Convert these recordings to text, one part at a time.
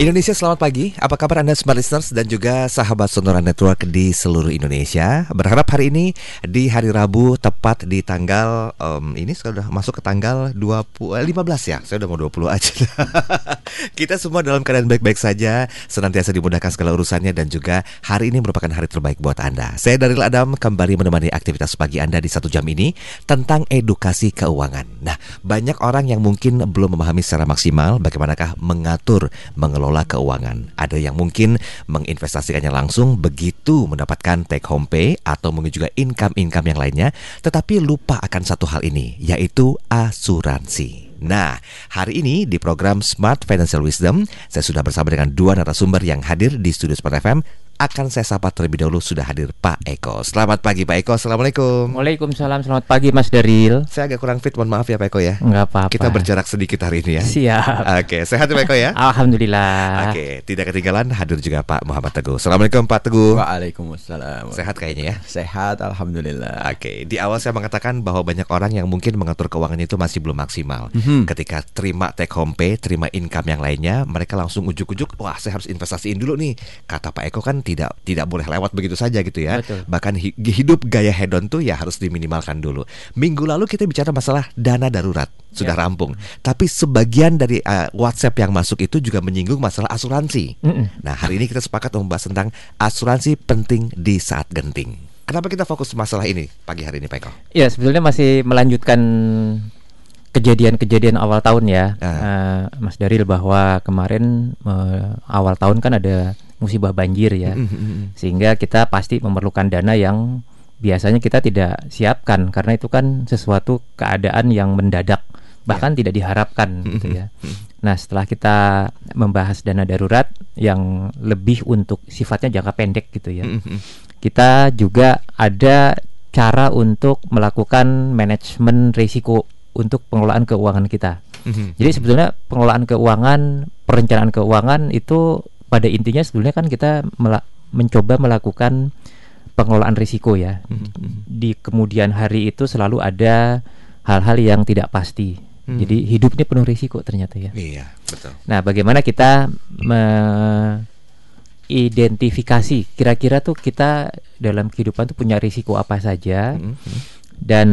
Indonesia selamat pagi, apa kabar Anda Smart Listeners dan juga sahabat Sonora Network di seluruh Indonesia? Berharap hari ini di hari Rabu tepat di tanggal, um, ini sudah masuk ke tanggal 20, eh, 15 ya, saya udah mau 20 aja. Kita semua dalam keadaan baik-baik saja, senantiasa dimudahkan segala urusannya dan juga hari ini merupakan hari terbaik buat Anda. Saya Daril Adam kembali menemani aktivitas pagi Anda di satu jam ini tentang edukasi keuangan. Nah, banyak orang yang mungkin belum memahami secara maksimal bagaimanakah mengatur, mengelola mengelola keuangan. Ada yang mungkin menginvestasikannya langsung begitu mendapatkan take home pay atau mungkin juga income-income yang lainnya, tetapi lupa akan satu hal ini, yaitu asuransi. Nah, hari ini di program Smart Financial Wisdom, saya sudah bersama dengan dua narasumber yang hadir di Studio Smart FM akan saya sapa terlebih dahulu sudah hadir Pak Eko. Selamat pagi Pak Eko. Assalamualaikum. Waalaikumsalam. Selamat pagi Mas Daril. Saya agak kurang fit, mohon maaf ya Pak Eko ya. Enggak apa-apa. Kita berjarak sedikit hari ini ya. Siap. Oke, sehat ya Pak Eko ya. Alhamdulillah. Oke, tidak ketinggalan hadir juga Pak Muhammad Teguh. Assalamualaikum Pak Teguh. Waalaikumsalam. Sehat kayaknya ya. Sehat, alhamdulillah. Oke, di awal saya mengatakan bahwa banyak orang yang mungkin mengatur keuangannya itu masih belum maksimal. Mhm. Ketika terima take home pay, terima income yang lainnya, mereka langsung ujuk-ujuk, wah saya harus investasiin dulu nih. Kata Pak Eko kan tidak tidak boleh lewat begitu saja gitu ya. Betul. Bahkan hi- hidup gaya hedon tuh ya harus diminimalkan dulu. Minggu lalu kita bicara masalah dana darurat sudah Ya. rampung. Tapi sebagian dari uh, WhatsApp yang masuk itu juga menyinggung masalah asuransi. Mm-mm. Nah, hari ini kita sepakat membahas tentang asuransi penting di saat genting. Kenapa kita fokus masalah ini pagi hari ini, Pak Eko? Ya sebetulnya masih melanjutkan kejadian-kejadian awal tahun ya, Ah. Eh, Mas Daril bahwa kemarin eh, awal tahun kan ada musibah banjir ya, Mm-hmm. sehingga kita pasti memerlukan dana yang biasanya kita tidak siapkan karena itu kan sesuatu keadaan yang mendadak bahkan tidak diharapkan gitu ya. Nah setelah kita membahas dana darurat yang lebih untuk sifatnya jangka pendek gitu ya, Mm-hmm. kita juga ada cara untuk melakukan manajemen risiko untuk pengelolaan keuangan kita. Mm-hmm. Jadi sebetulnya pengelolaan keuangan, perencanaan keuangan itu pada intinya sebetulnya kan kita mela- mencoba melakukan pengelolaan risiko ya. Mm-hmm. Di kemudian hari itu selalu ada hal-hal yang tidak pasti. Hmm. Jadi hidup ini penuh risiko ternyata ya. Iya, betul. Nah, bagaimana kita mengidentifikasi kira-kira tuh kita dalam kehidupan tuh punya risiko apa saja Mm-hmm. dan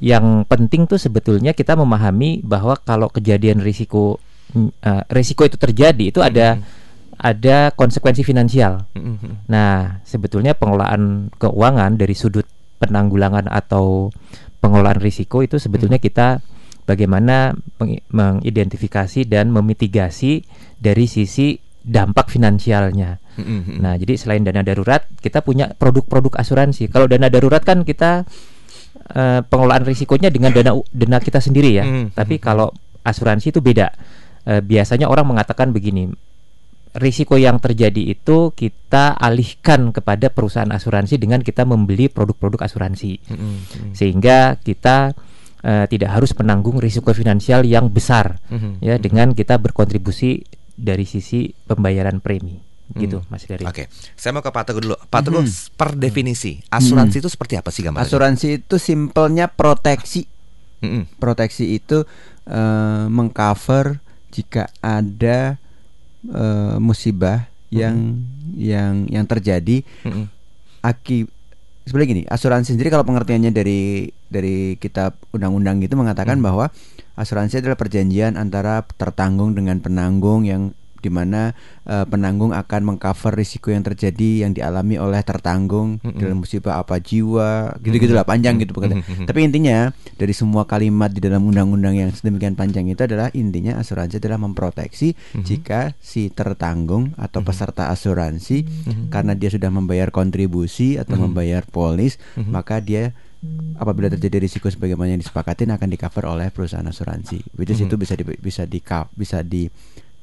yang penting tuh sebetulnya kita memahami bahwa kalau kejadian risiko mm, eh, risiko itu terjadi itu ada ada konsekuensi finansial. Mm-hmm. Nah, sebetulnya pengelolaan keuangan dari sudut penanggulangan atau pengelolaan risiko itu sebetulnya kita bagaimana meng- mengidentifikasi dan memitigasi dari sisi dampak finansialnya. Mm-hmm. Nah, jadi selain dana darurat, kita punya produk-produk asuransi. Kalau dana darurat kan kita eh, pengelolaan risikonya dengan dana dana kita sendiri ya. Tapi kalau asuransi itu beda. Eh, biasanya orang mengatakan begini, risiko yang terjadi itu kita alihkan kepada perusahaan asuransi dengan kita membeli produk-produk asuransi, Mm-hmm. sehingga kita eh, tidak harus menanggung risiko finansial yang besar Mm-hmm. ya dengan kita berkontribusi dari sisi pembayaran premi gitu Hmm. Mas Dari. Oke, saya mau ke Pak Teguh dulu. Pak Teguh, Mhm. per definisi asuransi itu seperti apa sih gambarnya? Asuransi itu simpelnya proteksi. Mm-mm. Proteksi itu eh, mengcover jika ada eh, musibah yang yang yang terjadi Mm-mm. aki sebenarnya gini, asuransi sendiri kalau pengertiannya dari dari kitab undang-undang gitu mengatakan Hmm. bahwa asuransi adalah perjanjian antara tertanggung dengan penanggung yang di mana eh, penanggung akan mengcover risiko yang terjadi yang dialami oleh tertanggung Mm-mm. dalam musibah apa jiwa gitu-gitulah panjang gitu pokoknya. Mm-mm. Tapi intinya dari semua kalimat di dalam undang-undang yang sedemikian panjang itu adalah intinya asuransi adalah memproteksi Mhm. jika si tertanggung atau Mhm. peserta asuransi Mhm. karena dia sudah membayar kontribusi atau Mhm. membayar polis, Mhm. maka dia apabila terjadi risiko sebagaimana yang disepakatin akan di cover oleh perusahaan asuransi. Which is Mhm. itu bisa di bisa di bisa di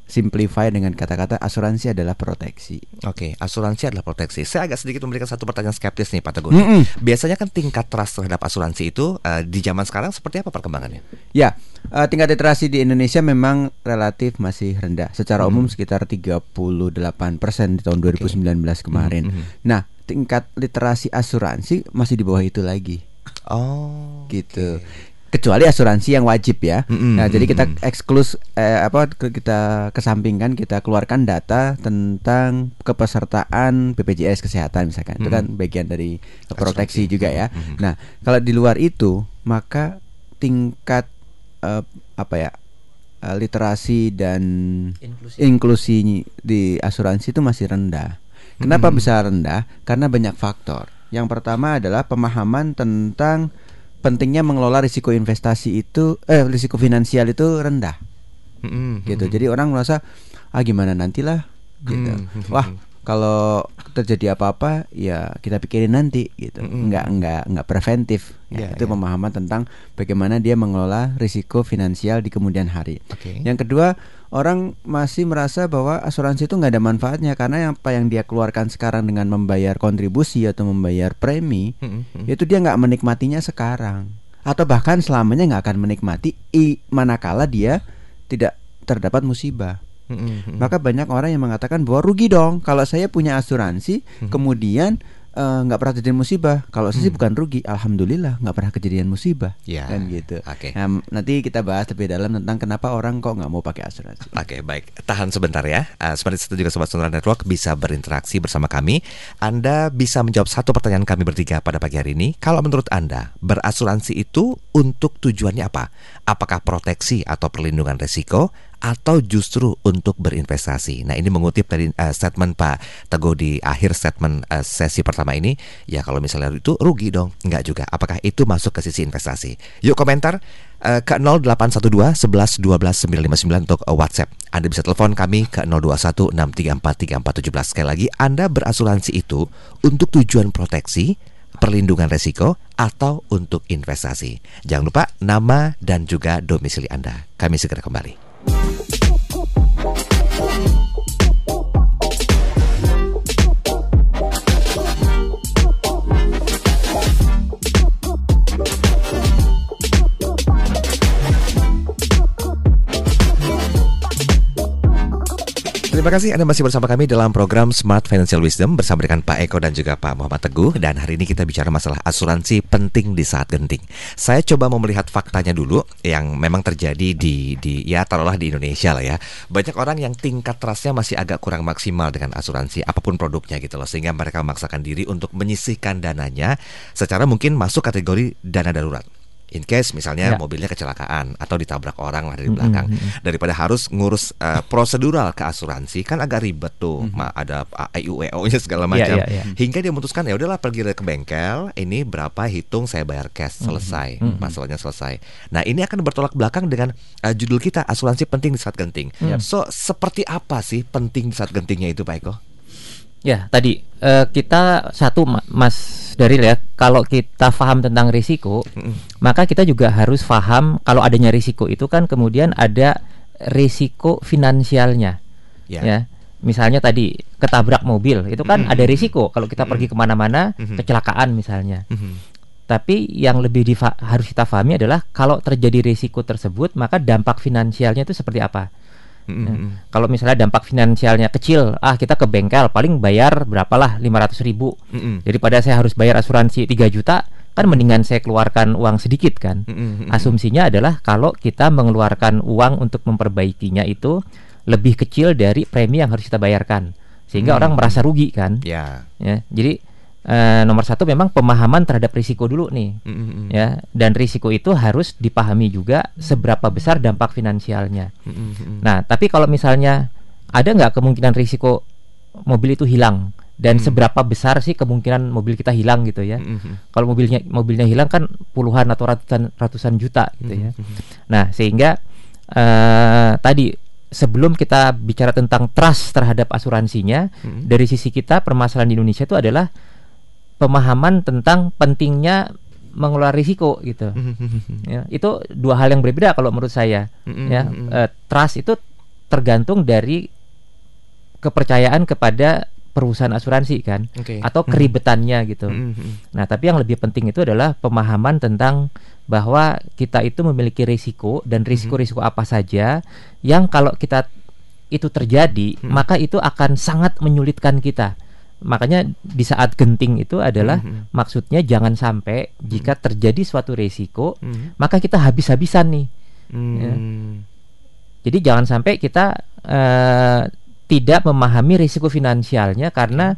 simplify dengan kata-kata asuransi adalah proteksi. Oke, asuransi adalah proteksi. Saya agak sedikit memberikan satu pertanyaan skeptis nih Pak Teguh. Mm-mm. Biasanya kan tingkat trust terhadap asuransi itu eh, di zaman sekarang seperti apa perkembangannya? Ya, eh, tingkat literasi di Indonesia memang relatif masih rendah. Secara Mhm. umum sekitar 38% di tahun 2019 kemarin. Mhm, mhm. Nah, tingkat literasi asuransi masih di bawah itu lagi. Oh, gitu. oke. Kecuali asuransi yang wajib ya. Mm-mm, Nah, jadi kita eksklus eh, apa kita kesampingkan kita keluarkan data tentang kepesertaan BPJS kesehatan misalkan. Itu kan bagian dari proteksi juga ya. Nah, kalau di luar itu maka tingkat eh, apa ya? eh, literasi dan inklusi di asuransi itu masih rendah. Kenapa bisa rendah? Karena banyak faktor. Yang pertama adalah pemahaman tentang pentingnya mengelola risiko investasi itu eh risiko finansial itu rendah Mm-mm. gitu. Jadi orang merasa ah gimana nantilah gitu. Mm. Wah, kalau terjadi apa-apa ya kita pikirin nanti gitu. Mm-mm. Enggak enggak enggak preventif. Ya, Ya, itu ya. pemahaman tentang bagaimana dia mengelola risiko finansial di kemudian hari. Oke. Yang kedua, orang masih merasa bahwa asuransi itu nggak ada manfaatnya karena yang apa yang dia keluarkan sekarang dengan membayar kontribusi atau membayar premi Mm-mm. itu dia nggak menikmatinya sekarang atau bahkan selamanya nggak akan menikmati i manakala dia tidak terdapat musibah. Mm-mm. Maka banyak orang yang mengatakan bahwa rugi dong kalau saya punya asuransi Hmm. kemudian eh, nggak pernah terjadi musibah. Kalau saya sih bukan rugi, alhamdulillah nggak pernah kejadian musibah. Ya. Kan gitu. Oke. Nah, nanti kita bahas lebih dalam tentang kenapa orang kok nggak mau pakai asuransi. Oke baik, tahan sebentar ya. Uh, seperti itu juga Sobat Sonora Network bisa berinteraksi bersama kami. Anda bisa menjawab satu pertanyaan kami bertiga pada pagi hari ini. Kalau menurut Anda, berasuransi itu untuk tujuannya apa? Apakah proteksi atau perlindungan resiko? Atau justru untuk berinvestasi? Nah ini mengutip dari uh, statement Pak Teguh di akhir statement uh, sesi pertama ini. Ya kalau misalnya itu rugi dong. Enggak juga. Apakah itu masuk ke sisi investasi? Yuk komentar Eh, ke 0812 11 12 959 untuk WhatsApp. Anda bisa telepon kami ke 021 634 3417. Sekali lagi, Anda berasuransi itu untuk tujuan proteksi, perlindungan resiko, atau untuk investasi. Jangan lupa nama dan juga domisili Anda. Kami segera kembali. Terima kasih Anda masih bersama kami dalam program Smart Financial Wisdom bersama dengan Pak Eko dan juga Pak Muhammad Teguh dan hari ini kita bicara masalah asuransi penting di saat genting. Saya coba mau melihat faktanya dulu yang memang terjadi di di ya taruhlah di Indonesia lah ya. Banyak orang yang tingkat trustnya masih agak kurang maksimal dengan asuransi apa pun produknya gitu loh sehingga mereka memaksakan diri untuk menyisihkan dananya secara mungkin masuk kategori dana darurat. In case misalnya Ya. mobilnya kecelakaan atau ditabrak orang lah dari belakang. daripada harus ngurus eh, prosedural ke asuransi kan agak ribet tuh Ma- ada AIUEO-nya segala macam. ya, ya. hingga dia memutuskan ya udahlah pergi ke bengkel ini berapa hitung saya bayar cash selesai masalahnya selesai. Nah ini akan bertolak belakang dengan eh, judul kita asuransi penting di saat genting. So seperti apa sih penting di saat gentingnya itu Pak Eko Ya, tadi eh, kita satu Ma- Mas Daril ya, kalau kita paham tentang risiko, maka kita juga harus paham kalau adanya risiko itu kan kemudian ada risiko finansialnya. Ya. Ya. Misalnya tadi ketabrak mobil, itu kan Mm-mm. ada risiko kalau kita pergi ke mana-mana, Mhm. kecelakaan misalnya. Mhm. Tapi yang lebih harus kita pahami adalah kalau terjadi risiko tersebut, maka dampak finansialnya itu seperti apa? Mhm. Ya. Kalau misalnya dampak finansialnya kecil, ah kita ke bengkel paling bayar berapalah 500 ribu Mhm. daripada saya harus bayar asuransi 3 juta, kan mendingan saya keluarkan uang sedikit kan. Mhm. Asumsinya adalah kalau kita mengeluarkan uang untuk memperbaikinya itu lebih kecil dari premi yang harus kita bayarkan, sehingga Hmm. orang merasa rugi kan. ya Ya, jadi eh, nomor satu memang pemahaman terhadap risiko dulu nih Mhm. ya dan risiko itu harus dipahami juga seberapa besar dampak finansialnya. Mhm. Nah, tapi kalau misalnya ada nggak kemungkinan risiko mobil itu hilang dan Hmm. seberapa besar sih kemungkinan mobil kita hilang gitu ya? Mhm. Kalau mobilnya mobilnya hilang kan puluhan atau ratusan ratusan juta gitu ya. Nah, sehingga eh, tadi sebelum kita bicara tentang trust terhadap asuransinya, Mhm. dari sisi kita permasalahan di Indonesia itu adalah pemahaman tentang pentingnya mengelola risiko gitu. Mhm. Ya, itu dua hal yang berbeda kalau menurut saya. Ya, eh, trust itu tergantung dari kepercayaan kepada perusahaan asuransi kan, Oke. atau keribetannya gitu. Nah, tapi yang lebih penting itu adalah pemahaman tentang bahwa kita itu memiliki risiko dan risiko-risiko apa saja yang kalau kita itu terjadi, Hmm. maka itu akan sangat menyulitkan kita makanya di saat genting itu adalah Mhm. maksudnya jangan sampai jika terjadi suatu resiko Mhm. maka kita habis-habisan nih. Hmm. Jadi jangan sampai kita eh, tidak memahami risiko finansialnya karena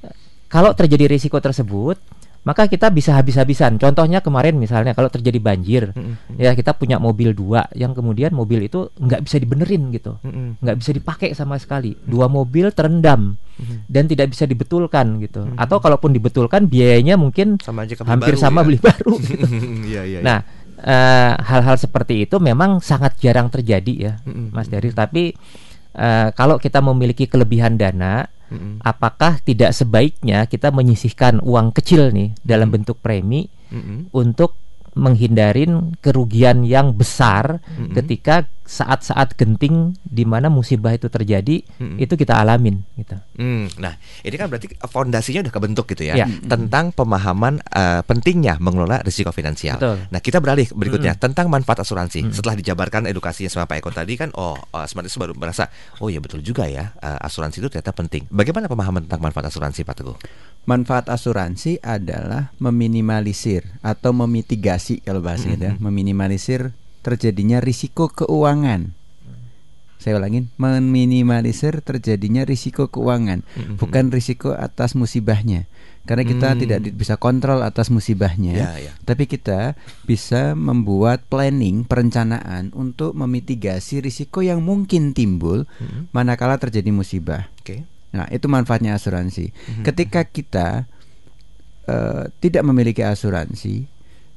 eh, kalau terjadi risiko tersebut maka kita bisa habis-habisan. Contohnya kemarin misalnya kalau terjadi banjir, Mhm. ya kita punya mobil dua yang kemudian mobil itu nggak bisa dibenerin gitu, Mhm. nggak bisa dipakai sama sekali. Dua mobil terendam Mhm. dan tidak bisa dibetulkan gitu. Atau kalaupun dibetulkan biayanya mungkin Sama aja hampir baru sama ya. beli baru. gitu. Iya iya. Nah, eh, hal-hal seperti itu memang sangat jarang terjadi ya, Mhm. Mas Dari. Tapi eh, kalau kita memiliki kelebihan dana, Mhm. apakah tidak sebaiknya kita menyisihkan uang kecil nih dalam bentuk premi Mhm. untuk menghindarin kerugian yang besar Mhm. ketika saat-saat genting di mana musibah itu terjadi Mhm. itu kita alamin gitu. Hmm, nah ini kan berarti fondasinya udah kebentuk gitu ya Ya. tentang pemahaman eh, pentingnya mengelola risiko finansial. Betul. Nah kita beralih berikutnya Mm-mm. tentang manfaat asuransi. Mm-mm. Setelah dijabarkan edukasinya sama Pak Eko tadi kan, oh eh, Smart itu baru merasa, oh ya betul juga ya eh, asuransi itu ternyata penting. Bagaimana pemahaman tentang manfaat asuransi Pak Teguh? Manfaat asuransi adalah meminimalisir atau memitigasi kalau bahasa gitu ya, Mhm. meminimalisir terjadinya risiko keuangan. Saya ulangin, meminimalisir terjadinya risiko keuangan, Mhm. bukan risiko atas musibahnya. Karena kita Hmm. tidak bisa kontrol atas musibahnya. Ya ya. Tapi kita bisa membuat planning, perencanaan untuk memitigasi risiko yang mungkin timbul Mhm. manakala terjadi musibah. Oke. Nah, itu manfaatnya asuransi. Mhm. Ketika kita eh, tidak memiliki asuransi,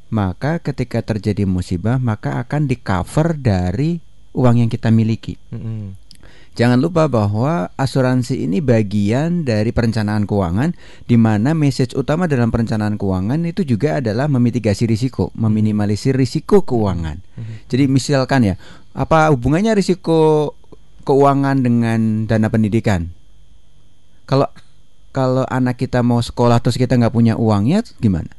maka ketika terjadi musibah, maka akan di cover dari uang yang kita miliki. Mhm. Jangan lupa bahwa asuransi ini bagian dari perencanaan keuangan di mana message utama dalam perencanaan keuangan itu juga adalah memitigasi risiko, meminimalisir risiko keuangan. Jadi misalkan ya, apa hubungannya risiko keuangan dengan dana pendidikan? Kalau kalau anak kita mau sekolah terus kita nggak punya uangnya gimana?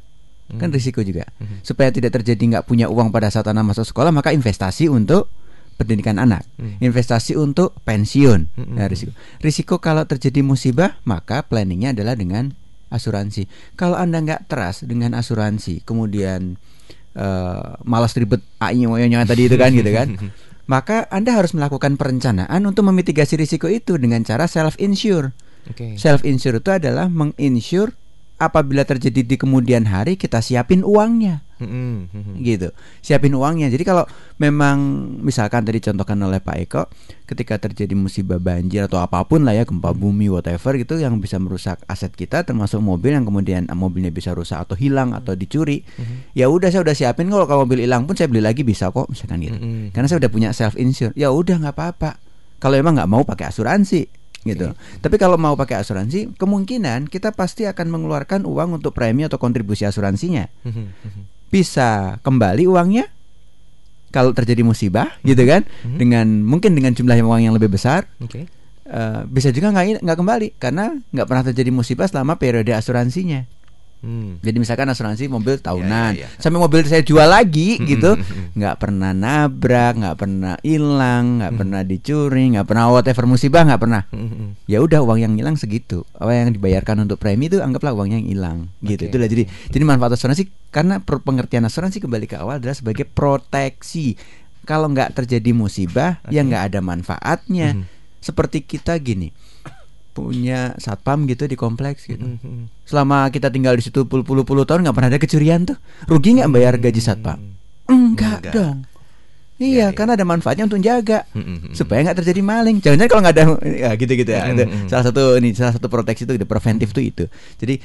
Kan Mhm. risiko juga. Mhm. Supaya tidak terjadi nggak punya uang pada saat anak masuk sekolah, maka investasi untuk pendidikan anak, Mhm. investasi untuk pensiun. Nah, risiko. Risiko kalau terjadi musibah, maka planningnya adalah dengan asuransi. Kalau anda nggak trust dengan asuransi, kemudian eh, malas ribet AI-nya tadi itu kan gitu kan, maka anda harus melakukan perencanaan untuk memitigasi risiko itu dengan cara self insure. Oke. Self insure itu adalah menginsure apabila terjadi di kemudian hari kita siapin uangnya Mhm. Mhm. gitu. Siapin uangnya. Jadi kalau memang misalkan tadi contohkan oleh Pak Eko ketika terjadi musibah banjir atau apa pun lah ya gempa bumi whatever gitu yang bisa merusak aset kita termasuk mobil yang kemudian ah, mobilnya bisa rusak atau hilang atau dicuri. Ya udah saya udah siapin kalau kalau mobil hilang pun saya beli lagi bisa kok misalkan gitu. Karena saya udah punya self insure. Ya udah nggak apa-apa. Kalau emang nggak mau pakai asuransi gitu. Tapi kalau mau pakai asuransi, kemungkinan kita pasti akan mengeluarkan uang untuk premi atau kontribusi asuransinya. Mhm. Mhm. Bisa kembali uangnya kalau terjadi musibah, gitu kan? Dengan mungkin dengan jumlah uang yang lebih besar, Oke. eh, bisa juga nggak nggak kembali karena nggak pernah terjadi musibah selama periode asuransinya. Hmm. Jadi misalkan asuransi mobil tahunan, Ya, ya, ya. sampai mobil saya jual lagi Mhm, gitu, mhm. nggak pernah nabrak, nggak pernah hilang, nggak pernah dicuri, nggak pernah whatever musibah, nggak pernah. Ya udah uang yang hilang segitu. Apa yang dibayarkan untuk premi itu anggaplah uang yang hilang, gitu. Oke. Itulah jadi jadi manfaat asuransi karena pengertian asuransi kembali ke awal adalah sebagai proteksi. Kalau nggak terjadi musibah, ya Oke. nggak ada manfaatnya. Seperti kita gini punya satpam gitu di kompleks gitu Mhm. selama kita tinggal di situ puluh-puluh tahun nggak pernah ada kecurian tuh rugi nggak bayar gaji satpam enggak, Enggak. dong Ya, iya ya. karena ada manfaatnya untuk jaga Mhm. supaya nggak terjadi maling jangan-jangan kalau nggak ada ya gitu-gitu ya Mm, Itu mm, mm. salah satu ini salah satu proteksi itu preventif tuh itu jadi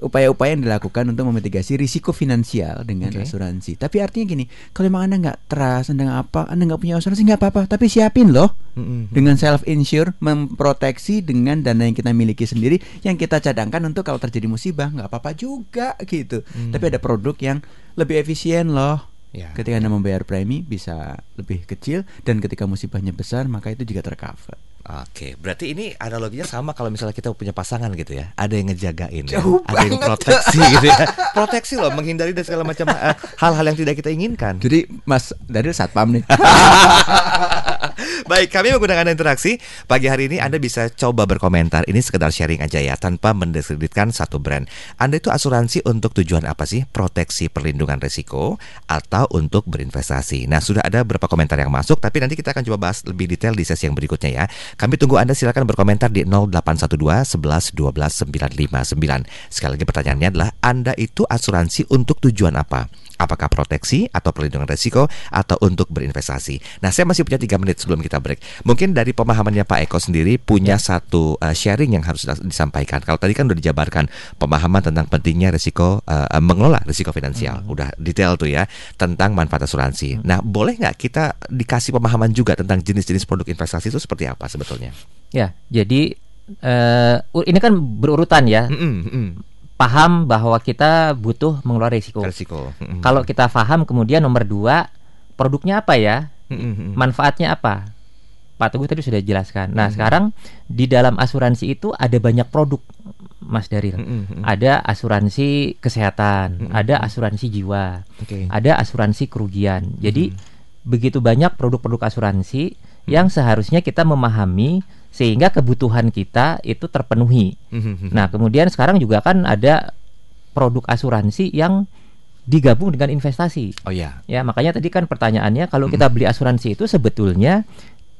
upaya-upaya yang dilakukan untuk memitigasi risiko finansial dengan Oke. asuransi tapi artinya gini kalau memang anda nggak trust anda nggak apa anda nggak punya asuransi nggak apa-apa tapi siapin loh Mhm. dengan self insure memproteksi dengan dana yang kita miliki sendiri yang kita cadangkan untuk kalau terjadi musibah nggak apa-apa juga gitu Hmm. tapi ada produk yang lebih efisien loh Ya. ketika anda membayar premi bisa lebih kecil dan ketika musibahnya besar maka itu juga tercover Oke, berarti ini analoginya sama kalau misalnya kita punya pasangan gitu ya, ada yang ngejagain, ya. Jauh ada yang proteksi gitu ya, proteksi loh, menghindari dari segala macam eh, hal-hal yang tidak kita inginkan. jadi mas dari satpam nih Baik, kami menggunakan interaksi pagi hari ini Anda bisa coba berkomentar. Ini sekedar sharing aja ya, tanpa mendiskreditkan satu brand. Anda itu asuransi untuk tujuan apa sih? Proteksi perlindungan risiko atau untuk berinvestasi. Nah, sudah ada beberapa komentar yang masuk, tapi nanti kita akan coba bahas lebih detail di sesi yang berikutnya ya. Kami tunggu Anda silakan berkomentar di 0812 11 12 959. Sekali lagi pertanyaannya adalah Anda itu asuransi untuk tujuan apa? Apakah proteksi atau perlindungan risiko atau untuk berinvestasi? Nah, saya masih punya tiga menit sebelum kita break. Mungkin dari pemahamannya Pak Eko sendiri punya ya. satu uh, sharing yang harus disampaikan. Kalau tadi kan udah dijabarkan pemahaman tentang pentingnya risiko uh, mengelola risiko finansial, hmm. udah detail tuh ya tentang manfaat asuransi. Hmm. Nah, boleh nggak kita dikasih pemahaman juga tentang jenis-jenis produk investasi itu seperti apa sebetulnya? Ya, jadi uh, ini kan berurutan ya. Mm -mm, paham bahwa kita butuh mengelola risiko. Risiko. Mm-hmm. Kalau kita paham, kemudian nomor dua, produknya apa ya? Mm-hmm. Manfaatnya apa? Pak Teguh tadi sudah jelaskan. Nah, mm-hmm. sekarang di dalam asuransi itu ada banyak produk, Mas Daril. Mm-hmm. Ada asuransi kesehatan, mm-hmm. ada asuransi jiwa, okay. ada asuransi kerugian. Jadi mm-hmm. begitu banyak produk-produk asuransi mm-hmm. yang seharusnya kita memahami sehingga kebutuhan kita itu terpenuhi. Nah, kemudian sekarang juga kan ada produk asuransi yang digabung dengan investasi. Oh iya. Ya, makanya tadi kan pertanyaannya kalau kita beli asuransi itu sebetulnya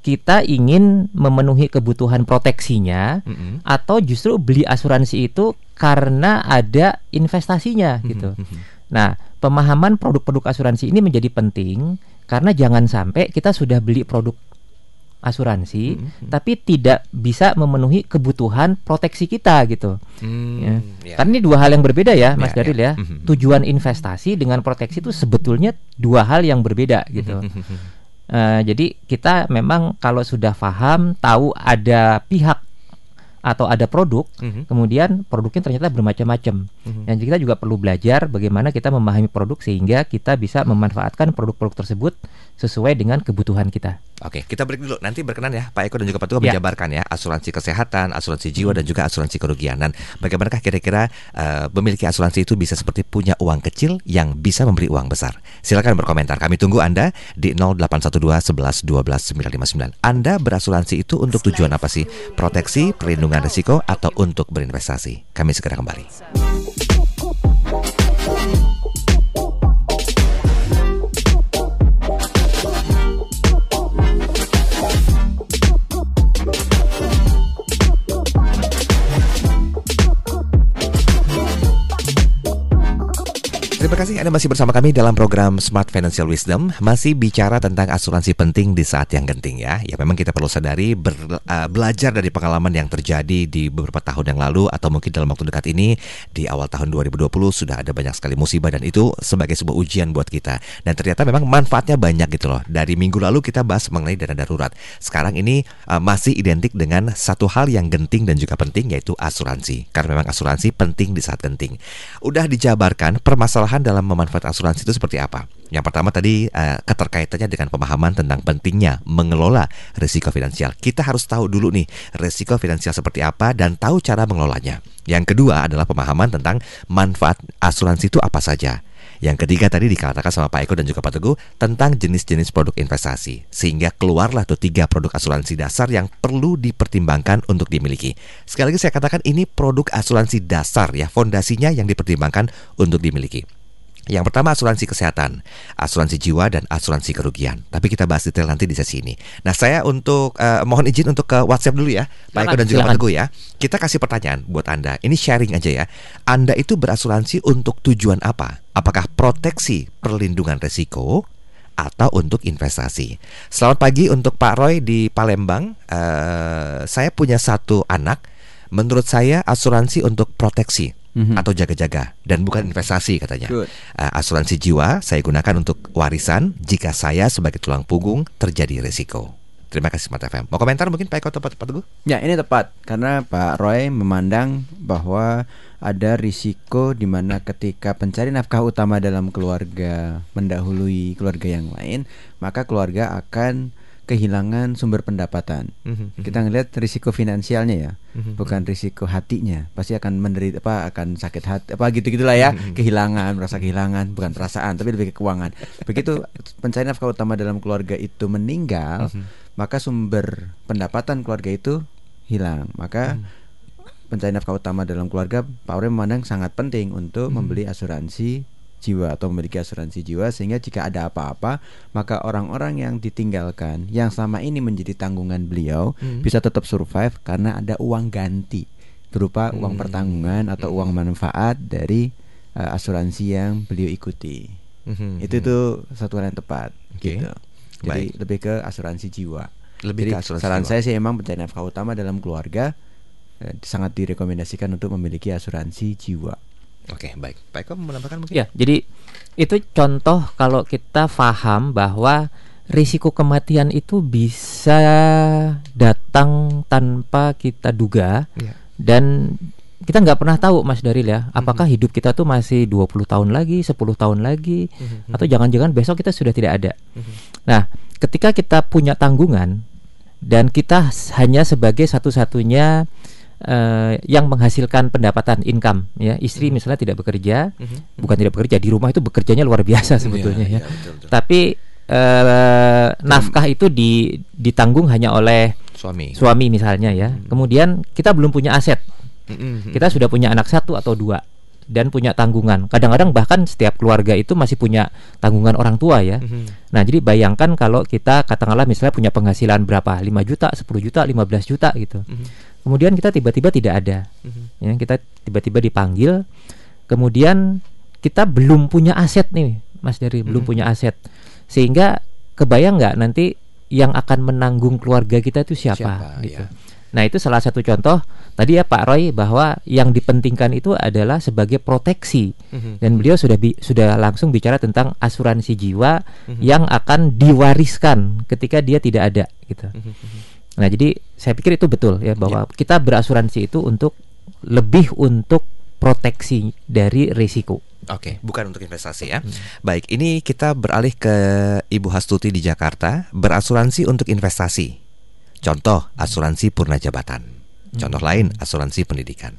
kita ingin memenuhi kebutuhan proteksinya mm -hmm. atau justru beli asuransi itu karena ada investasinya gitu. Nah, pemahaman produk-produk asuransi ini menjadi penting karena jangan sampai kita sudah beli produk asuransi, hmm. tapi tidak bisa memenuhi kebutuhan proteksi kita gitu. Hmm, ya. Yeah. Karena ini dua hal yang berbeda ya, Mas yeah, Daril yeah. ya. Hmm. Tujuan investasi dengan proteksi itu sebetulnya dua hal yang berbeda gitu. Uh, jadi kita memang kalau sudah paham, tahu ada pihak atau ada produk, mm-hmm. kemudian produknya ternyata bermacam-macam. Mm-hmm. Dan kita juga perlu belajar bagaimana kita memahami produk sehingga kita bisa memanfaatkan produk-produk tersebut sesuai dengan kebutuhan kita. Oke, kita break dulu. Nanti berkenan ya Pak Eko dan juga Pak Tua ya. menjabarkan ya asuransi kesehatan, asuransi jiwa dan juga asuransi kerugian. Dan bagaimanakah kira-kira uh, memiliki asuransi itu bisa seperti punya uang kecil yang bisa memberi uang besar? Silakan berkomentar. Kami tunggu Anda di 0812 11 12 959. Anda berasuransi itu untuk tujuan apa sih? Proteksi, perlindungan risiko atau untuk berinvestasi? Kami segera kembali. Anda masih bersama kami dalam program Smart Financial Wisdom. Masih bicara tentang asuransi penting di saat yang genting ya. Ya memang kita perlu sadari ber, uh, belajar dari pengalaman yang terjadi di beberapa tahun yang lalu Atau mungkin dalam waktu dekat ini. Di awal tahun 2020 sudah ada banyak sekali musibah Dan itu sebagai sebuah ujian buat kita. Dan ternyata memang manfaatnya banyak gitu loh. Dari minggu lalu kita bahas mengenai dana darurat. Sekarang ini uh, masih identik dengan satu hal yang genting dan juga penting Yaitu asuransi. Karena memang asuransi penting di saat genting. Udah dijabarkan permasalahan dalam memanfaatkan asuransi itu seperti apa? Yang pertama tadi uh, keterkaitannya dengan pemahaman tentang pentingnya mengelola risiko finansial. Kita harus tahu dulu nih risiko finansial seperti apa dan tahu cara mengelolanya. Yang kedua adalah pemahaman tentang manfaat asuransi itu apa saja. Yang ketiga tadi dikatakan sama Pak Eko dan juga Pak Teguh tentang jenis-jenis produk investasi. Sehingga keluarlah tuh tiga produk asuransi dasar yang perlu dipertimbangkan untuk dimiliki. Sekali lagi saya katakan ini produk asuransi dasar ya, fondasinya yang dipertimbangkan untuk dimiliki. Yang pertama asuransi kesehatan, asuransi jiwa dan asuransi kerugian. Tapi kita bahas detail nanti di sesi ini. Nah, saya untuk uh, mohon izin untuk ke WhatsApp dulu ya, Pak Eko dan juga Pak Teguh ya. Kita kasih pertanyaan buat Anda. Ini sharing aja ya. Anda itu berasuransi untuk tujuan apa? Apakah proteksi perlindungan resiko atau untuk investasi? Selamat pagi untuk Pak Roy di Palembang. Uh, saya punya satu anak. Menurut saya asuransi untuk proteksi mm-hmm. atau jaga-jaga dan bukan investasi katanya. Uh, asuransi jiwa saya gunakan untuk warisan jika saya sebagai tulang punggung terjadi risiko. Terima kasih Smart FM. Mau komentar mungkin Pak Eko tepat tepat Teguh? Ya ini tepat karena Pak Roy memandang bahwa ada risiko di mana ketika pencari nafkah utama dalam keluarga mendahului keluarga yang lain, maka keluarga akan kehilangan sumber pendapatan. Mm-hmm. Kita ngelihat risiko finansialnya ya, mm-hmm. bukan risiko hatinya. Pasti akan menderita apa akan sakit hati apa gitu gitulah ya, mm-hmm. kehilangan, merasa kehilangan, bukan perasaan tapi lebih ke keuangan. Begitu pencari nafkah utama dalam keluarga itu meninggal, mm-hmm. maka sumber pendapatan keluarga itu hilang. Maka Hmm. pencari nafkah utama dalam keluarga Pak Ure memandang sangat penting untuk Hmm. membeli asuransi jiwa atau memiliki asuransi jiwa sehingga jika ada apa-apa maka orang-orang yang ditinggalkan yang selama ini menjadi tanggungan beliau Hmm. bisa tetap survive karena ada uang ganti berupa uang Hmm. pertanggungan atau uang manfaat dari uh, asuransi yang beliau ikuti. Mhm. Itu tuh satu hal yang tepat Oke. gitu. Jadi Baik. lebih ke asuransi jiwa. Lebih Jadi ke asuransi saran jiwa. saya sih emang pencari nafkah utama dalam keluarga eh, sangat direkomendasikan untuk memiliki asuransi jiwa. Oke, baik. Pak Eko menambahkan mungkin? Ya, jadi itu contoh kalau kita paham bahwa risiko kematian itu bisa datang tanpa kita duga Iya. dan kita nggak pernah tahu Mas Daril ya, apakah hidup kita tuh masih 20 tahun lagi, 10 tahun lagi Mhm. atau jangan-jangan besok kita sudah tidak ada. Mhm. Nah, ketika kita punya tanggungan dan kita hanya sebagai satu-satunya eh, yang menghasilkan pendapatan income ya, istri Mhm. misalnya tidak bekerja, Mhm. bukan tidak bekerja di rumah itu bekerjanya luar biasa sebetulnya Iya, ya. iya, betul, betul. Tapi eh, nafkah itu di, ditanggung hanya oleh Suami. suami misalnya ya. Hmm. Kemudian kita belum punya aset. Mhm. Kita sudah punya anak satu atau dua dan punya tanggungan. Kadang-kadang bahkan setiap keluarga itu masih punya tanggungan orang tua ya. Mhm. Nah, jadi bayangkan kalau kita katakanlah misalnya punya penghasilan berapa? 5 juta, 10 juta, 15 juta gitu. Mhm. Kemudian kita tiba-tiba tidak ada. Mhm. Ya, kita tiba-tiba dipanggil. Kemudian kita belum punya aset nih, Mas Dari, belum Mhm. punya aset. Sehingga kebayang nggak nanti yang akan menanggung keluarga kita itu siapa, Siapa, gitu. ya. Nah, itu salah satu contoh tadi ya Pak Roy bahwa yang dipentingkan itu adalah sebagai proteksi Mhm. dan beliau sudah bi- sudah langsung bicara tentang asuransi jiwa Mhm. yang akan diwariskan ketika dia tidak ada gitu. Mhm. Nah, jadi saya pikir itu betul ya bahwa kita berasuransi itu untuk lebih untuk proteksi dari risiko. Oke, bukan untuk investasi ya. Baik, ini kita beralih ke Ibu Hastuti di Jakarta, berasuransi untuk investasi. Contoh, asuransi purna jabatan. Contoh lain, asuransi pendidikan.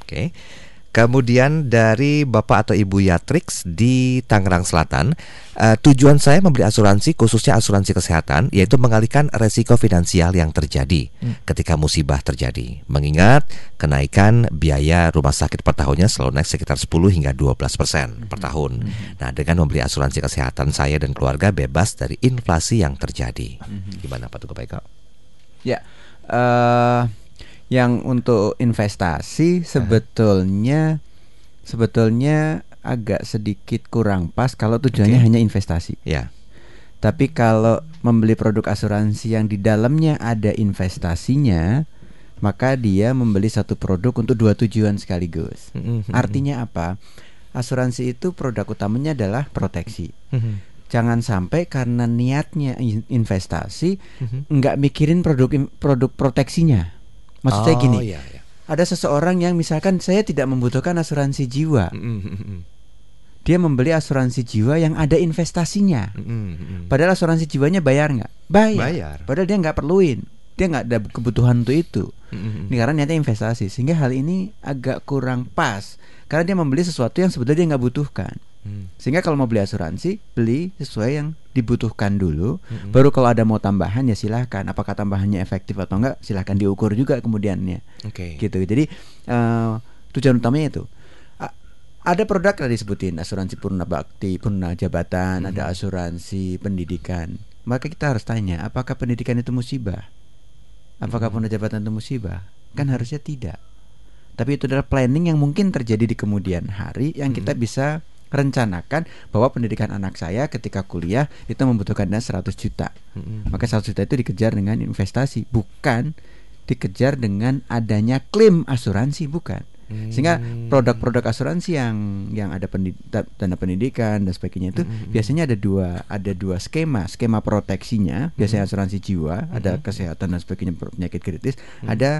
Oke. Kemudian dari Bapak atau Ibu Yatrix di Tangerang Selatan, eh, tujuan saya membeli asuransi khususnya asuransi kesehatan yaitu mengalihkan resiko finansial yang terjadi Hmm. ketika musibah terjadi. Mengingat kenaikan biaya rumah sakit per tahunnya selalu naik sekitar 10 hingga 12 persen per tahun. Nah, dengan membeli asuransi kesehatan saya dan keluarga bebas dari inflasi yang terjadi. Gimana Pak Tugu Pak Eko? Ya, eh yang untuk investasi sebetulnya sebetulnya agak sedikit kurang pas kalau tujuannya Oke. hanya investasi. Ya. Tapi kalau membeli produk asuransi yang di dalamnya ada investasinya, maka dia membeli satu produk untuk dua tujuan sekaligus. Mhm. Artinya apa? Asuransi itu produk utamanya adalah proteksi. Jangan sampai karena niatnya in- investasi nggak mikirin produk produk proteksinya. Maksud saya Oh, gini, iya, iya. ada seseorang yang misalkan saya tidak membutuhkan asuransi jiwa, Mhm, mhm, dia membeli asuransi jiwa yang ada investasinya. mhm, mhm. Padahal asuransi jiwanya bayar nggak? Bayar. Bayar. Padahal dia nggak perluin, dia nggak ada kebutuhan untuk itu. Mhm. Ini karena niatnya investasi, sehingga hal ini agak kurang pas karena dia membeli sesuatu yang sebetulnya dia nggak butuhkan. Mhm. Sehingga kalau mau beli asuransi, beli sesuai yang dibutuhkan dulu. Mhm. Baru kalau ada mau tambahan ya silahkan. Apakah tambahannya efektif atau enggak, silahkan diukur juga kemudiannya. Oke. Gitu. Jadi eh, tujuan utamanya itu. A- ada produk tadi disebutin asuransi purna bakti, purna jabatan, Mhm. ada asuransi pendidikan. Maka kita harus tanya, apakah pendidikan itu musibah? Apakah Mhm. purna jabatan itu musibah? Kan harusnya tidak. Tapi itu adalah planning yang mungkin terjadi di kemudian hari yang kita Mhm. bisa rencanakan bahwa pendidikan anak saya ketika kuliah itu membutuhkan dana 100 juta. Maka 100 juta itu dikejar dengan investasi, bukan dikejar dengan adanya klaim asuransi, bukan. Sehingga Hmm. produk-produk asuransi yang yang ada pendi- da- dana pendidikan dan sebagainya itu Mhm. biasanya ada dua ada dua skema, skema proteksinya, biasanya Mhm. asuransi jiwa, ada Mhm. kesehatan dan sebagainya penyakit kritis, Mhm. ada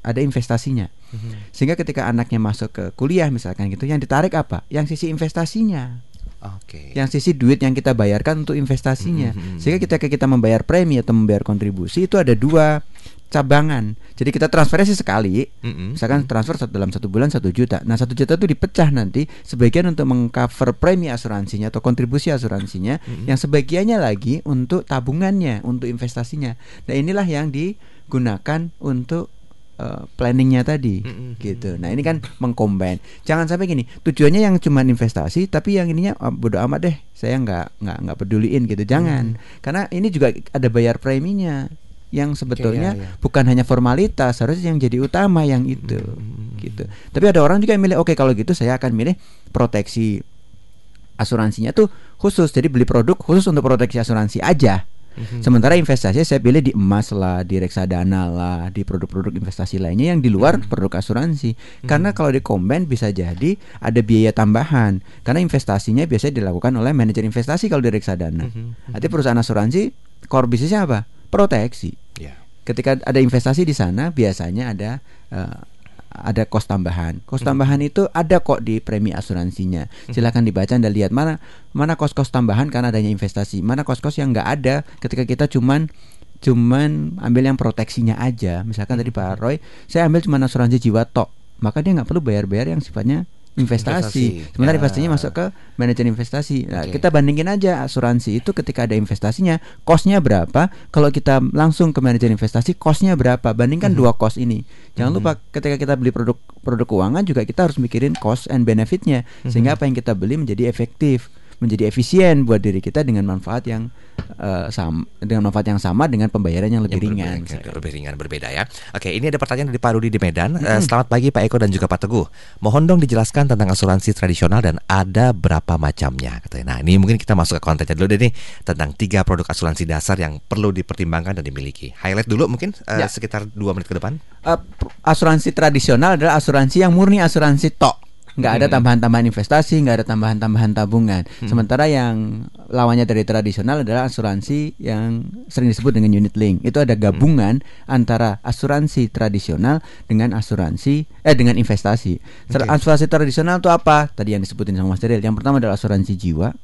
ada investasinya. Mhm. Sehingga ketika anaknya masuk ke kuliah misalkan gitu, yang ditarik apa? Yang sisi investasinya Oke. yang sisi duit yang kita bayarkan untuk investasinya. Mhm, mhm, Sehingga ketika kita membayar premi atau membayar kontribusi itu ada dua cabangan. Jadi kita transfernya sih sekali. Mm-mm. Misalkan transfer dalam satu bulan satu juta. Nah satu juta itu dipecah nanti sebagian untuk mengcover premi asuransinya atau kontribusi asuransinya, yang sebagiannya lagi untuk tabungannya, untuk investasinya. Nah inilah yang digunakan untuk eh, planningnya tadi, Mm-mm. gitu. Nah ini kan mengcombine. Jangan sampai gini. Tujuannya yang cuma investasi, tapi yang ininya ah, bodo amat deh. Saya nggak nggak nggak peduliin gitu. Jangan. Karena ini juga ada bayar preminya yang sebetulnya iya, iya. bukan hanya formalitas harusnya yang jadi utama yang itu Hmm. gitu tapi ada orang juga yang milih oke kalau gitu saya akan milih proteksi asuransinya tuh khusus jadi beli produk khusus untuk proteksi asuransi aja sementara investasi saya pilih di emas lah di reksadana lah di produk-produk investasi lainnya yang di luar produk asuransi karena kalau di combine bisa jadi ada biaya tambahan karena investasinya biasanya dilakukan oleh manajer investasi kalau di reksadana Mhm. Nanti perusahaan asuransi core bisnisnya apa? Proteksi. Ya. Ketika ada investasi di sana biasanya ada eh, ada kos tambahan. Kos tambahan itu ada kok di premi asuransinya. Silakan dibaca dan lihat mana mana kos-kos tambahan karena adanya investasi. Mana kos-kos yang nggak ada ketika kita cuman cuman ambil yang proteksinya aja. Misalkan tadi Pak Roy, saya ambil cuma asuransi jiwa tok. Maka dia nggak perlu bayar-bayar yang sifatnya investasi. Investasi. Sementara Ya. investasinya masuk ke manajer investasi. Nah, Oke. kita bandingin aja asuransi itu ketika ada investasinya, kosnya berapa? Kalau kita langsung ke manajer investasi, kosnya berapa? Bandingkan dua kos ini. Jangan lupa ketika kita beli produk produk keuangan juga kita harus mikirin cost and benefitnya, sehingga apa yang kita beli menjadi efektif, menjadi efisien buat diri kita dengan manfaat yang eh, sama dengan manfaat yang sama dengan pembayaran yang lebih Yang ringan. berbeda, lebih ringan berbeda ya. Oke, ini ada pertanyaan dari Pak Rudi di Medan. Eh, selamat pagi Pak Eko dan juga Pak Teguh. Mohon dong dijelaskan tentang asuransi tradisional dan ada berapa macamnya katanya. Nah, ini mungkin kita masuk ke kontennya dulu deh nih tentang tiga produk asuransi dasar yang perlu dipertimbangkan dan dimiliki. Highlight dulu mungkin eh, Ya. sekitar dua menit ke depan. Pr- asuransi tradisional adalah asuransi yang murni asuransi tok nggak ada tambahan-tambahan investasi nggak ada tambahan-tambahan tabungan. Sementara yang lawannya dari tradisional adalah asuransi yang sering disebut dengan unit link. Itu ada gabungan antara asuransi tradisional dengan asuransi eh dengan investasi. Oke. asuransi tradisional itu apa? Tadi yang disebutin sama Mas Daryl. Yang pertama adalah asuransi jiwa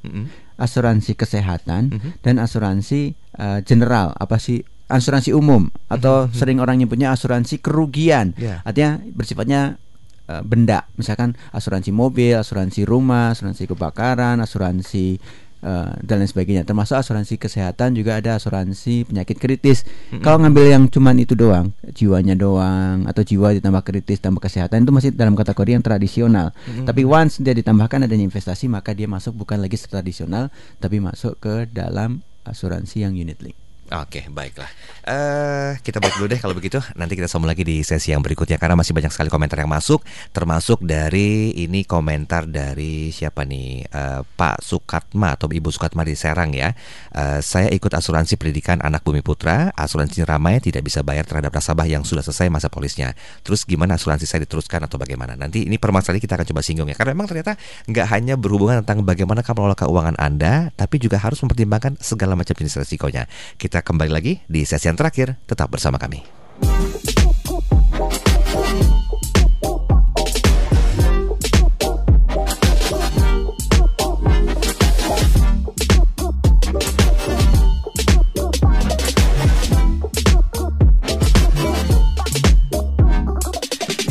asuransi kesehatan dan asuransi eh, general. Apa sih? Asuransi umum. Atau sering orang nyebutnya asuransi kerugian. Ya. artinya bersifatnya eh, benda. Misalkan asuransi mobil asuransi rumah asuransi kebakaran asuransi eh, dan lain sebagainya. Termasuk asuransi kesehatan juga ada asuransi penyakit kritis. Kalau ngambil yang cuman itu doang jiwanya doang atau jiwa ditambah kritis tambah kesehatan itu masih dalam kategori yang tradisional. Tapi once dia ditambahkan adanya investasi maka dia masuk bukan lagi tradisional tapi masuk ke dalam asuransi yang unit link Oke, baiklah. Eh, kita break dulu deh kalau begitu. Nanti kita sambung lagi di sesi yang berikutnya karena masih banyak sekali komentar yang masuk, termasuk dari ini komentar dari siapa nih? Eh, Pak Sukatma atau Ibu Sukatma di Serang ya. Eh, saya ikut asuransi pendidikan anak Bumi Putra. Asuransi ramai tidak bisa bayar terhadap nasabah yang sudah selesai masa polisnya. Terus gimana asuransi saya diteruskan atau bagaimana? Nanti ini permasalahan kita akan coba singgung ya. Karena memang ternyata nggak hanya berhubungan tentang bagaimana kamu mengelola keuangan Anda, tapi juga harus mempertimbangkan segala macam jenis resikonya. Kita kembali lagi di sesi yang terakhir. Tetap bersama kami.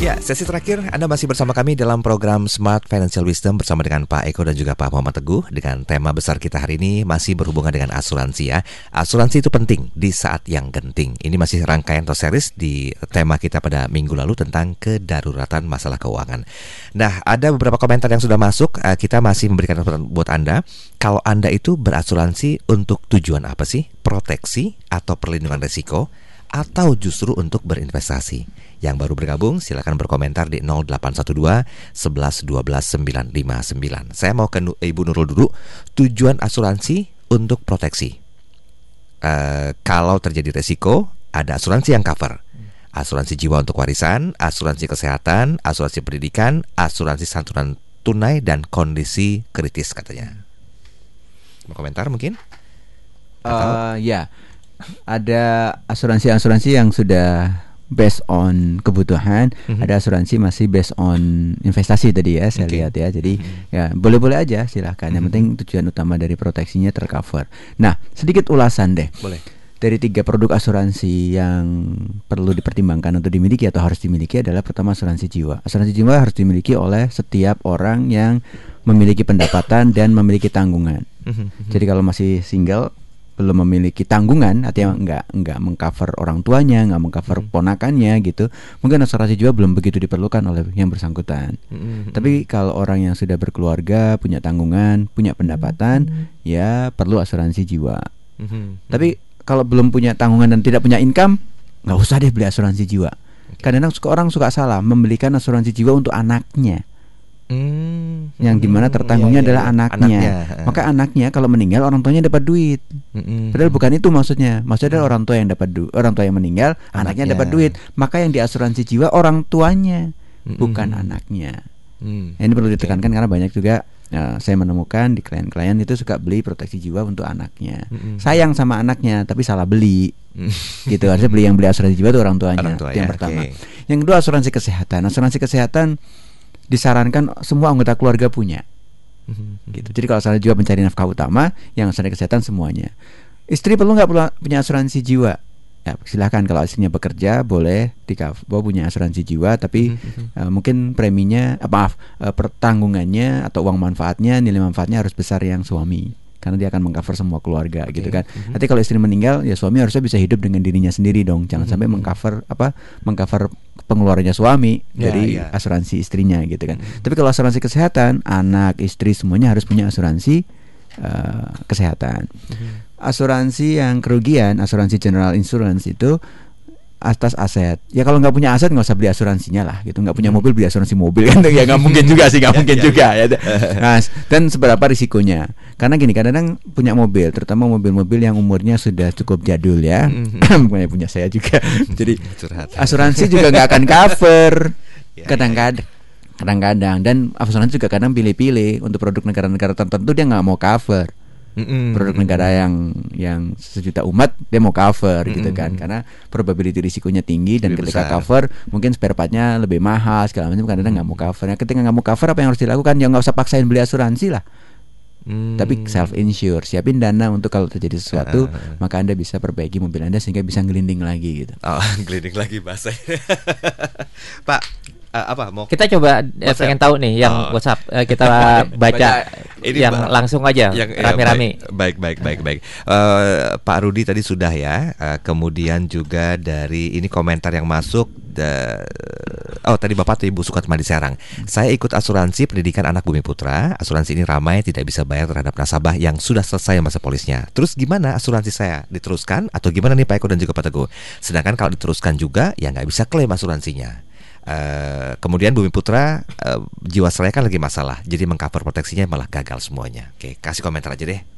Ya, sesi terakhir Anda masih bersama kami dalam program Smart Financial Wisdom bersama dengan Pak Eko dan juga Pak Muhammad Teguh dengan tema besar kita hari ini masih berhubungan dengan asuransi ya. Asuransi itu penting di saat yang genting. Ini masih rangkaian atau series di tema kita pada minggu lalu tentang kedaruratan masalah keuangan. Nah, ada beberapa komentar yang sudah masuk. Eh, Kita masih memberikan kesempatan buat Anda. Kalau Anda itu berasuransi untuk tujuan apa sih? Proteksi atau perlindungan risiko? atau justru untuk berinvestasi. Yang baru bergabung silakan berkomentar di 0812 11 12 959. Saya mau ke Ibu Nurul dulu. Tujuan asuransi untuk proteksi. Eh, kalau terjadi resiko, ada asuransi yang cover. Asuransi jiwa untuk warisan, asuransi kesehatan, asuransi pendidikan, asuransi santunan tunai dan kondisi kritis katanya. Mau komentar mungkin? Eh, ya, ada asuransi-asuransi yang sudah based on kebutuhan, Mhm. ada asuransi masih based on investasi tadi ya saya Oke. lihat ya. Jadi ya boleh-boleh aja silahkan. Yang Mhm. penting tujuan utama dari proteksinya tercover. Nah, sedikit ulasan deh. Boleh. dari tiga produk asuransi yang perlu dipertimbangkan untuk dimiliki atau harus dimiliki adalah pertama asuransi jiwa. Asuransi jiwa harus dimiliki oleh setiap orang yang memiliki pendapatan dan memiliki tanggungan. Jadi kalau masih single belum memiliki tanggungan artinya nggak nggak mengcover orang tuanya nggak mengcover ponakannya gitu mungkin asuransi jiwa belum begitu diperlukan oleh yang bersangkutan. Tapi kalau orang yang sudah berkeluarga punya tanggungan punya pendapatan ya perlu asuransi jiwa. Tapi kalau belum punya tanggungan dan tidak punya income nggak usah deh beli asuransi jiwa. Kadang-kadang suka orang suka salah membelikan asuransi jiwa untuk anaknya Hmm, yang di mana hmm, tertanggungnya iya, iya, adalah iya. anaknya. Anaknya, Maka anaknya kalau meninggal orang tuanya dapat duit. Mm-mm. Padahal bukan itu maksudnya. Maksudnya adalah orang tua yang dapat du orang tua yang meninggal, anaknya, Anaknya. dapat duit. Maka yang diasuransi jiwa orang tuanya, Mm-mm. bukan anaknya. Hmm. Ini perlu ditekankan karena banyak juga eh, saya menemukan di klien-klien itu suka beli proteksi jiwa untuk anaknya. Mm-mm. Sayang sama anaknya tapi salah beli. Mm. gitu harusnya beli yang beli asuransi jiwa itu orang tuanya. Orang Itu tua yang ya, pertama. oke. Yang kedua asuransi kesehatan. Asuransi kesehatan disarankan semua anggota keluarga punya gitu. Jadi kalau asuransi jiwa pencari nafkah utama, yang asuransi kesehatan semuanya. Istri perlu nggak perlu punya asuransi jiwa? Ya silahkan kalau istrinya bekerja boleh di cover punya asuransi jiwa, tapi eh, mungkin preminya, eh, maaf, eh, pertanggungannya atau uang manfaatnya, nilai manfaatnya harus besar yang suami. Karena dia akan mengcover semua keluarga gitu kan. Nanti kalau istri meninggal, ya suami harusnya bisa hidup dengan dirinya sendiri dong. Jangan sampai mengcover apa, mengcover pengeluarannya suami Ya, dari ya. asuransi istrinya gitu kan. Tapi kalau asuransi kesehatan, anak, istri semuanya harus punya asuransi eh, kesehatan. Asuransi yang kerugian, asuransi general insurance itu atas aset. Ya kalau nggak punya aset nggak usah beli asuransinya lah gitu. Nggak punya mobil beli asuransi mobil kan ya nggak mungkin juga sih nggak mungkin juga ya. Nah, dan seberapa risikonya? Karena gini kadang-kadang punya mobil, terutama mobil-mobil yang umurnya sudah cukup jadul ya. Bukannya punya saya juga. Jadi Curhat. asuransi juga nggak akan cover Ya, kadang-kadang kadang-kadang dan asuransi juga kadang pilih-pilih untuk produk negara-negara tertentu dia nggak mau cover Mm-mm. produk negara yang yang sejuta umat dia mau cover gitu Mm-mm. kan karena probability risikonya tinggi dan Lebih ketika besar. cover mungkin spare partnya lebih mahal segala macam kadang-kadang nggak mau cover nah, ketika nggak mau cover apa yang harus dilakukan ya nggak usah paksain beli asuransi lah Hmm. tapi self insure siapin dana untuk kalau terjadi sesuatu Ah. maka anda bisa perbaiki mobil anda sehingga bisa ngelinding lagi gitu Oh, gliding lagi bahasa. Pak, eh, apa mau Kita coba eh, WhatsApp. pengen tahu nih yang Oh. WhatsApp Eh, kita baca. Ini yang ba- langsung aja yang ya, rame-rame. baik, baik, baik, baik. baik. Eh, Pak Rudi tadi sudah ya. Eh, kemudian juga dari ini komentar yang masuk. Oh tadi Bapak atau Ibu Sukatma di Serang. Saya ikut asuransi pendidikan anak Bumi Putra. Asuransi ini ramai tidak bisa bayar terhadap nasabah yang sudah selesai masa polisnya. Terus gimana asuransi saya diteruskan atau gimana nih Pak Eko dan juga Pak Teguh? Sedangkan kalau diteruskan juga ya nggak bisa klaim asuransinya. Eh, kemudian Bumi Putra eh, Jiwasraya kan lagi masalah, jadi mengcover proteksinya malah gagal semuanya. Oke, kasih komentar aja deh.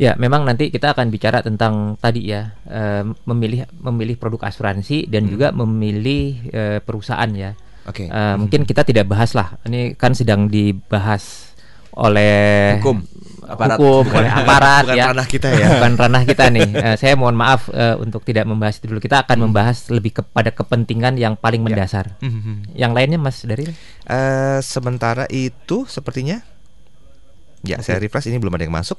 Ya, memang nanti kita akan bicara tentang tadi ya eh, memilih memilih produk asuransi dan Hmm. juga memilih eh, perusahaan ya. Oke. Eh, Mungkin kita tidak bahas lah. Ini kan sedang dibahas oleh Hukum, aparat. hukum, oleh aparat Bukan ya. ranah kita ya. Bukan ranah kita nih. Saya mohon maaf eh, untuk tidak membahas itu dulu. Kita akan membahas lebih kepada kepentingan yang paling mendasar. Mhm. Yang lainnya Mas dari Eh, sementara itu sepertinya ya saya refresh ini belum ada yang masuk.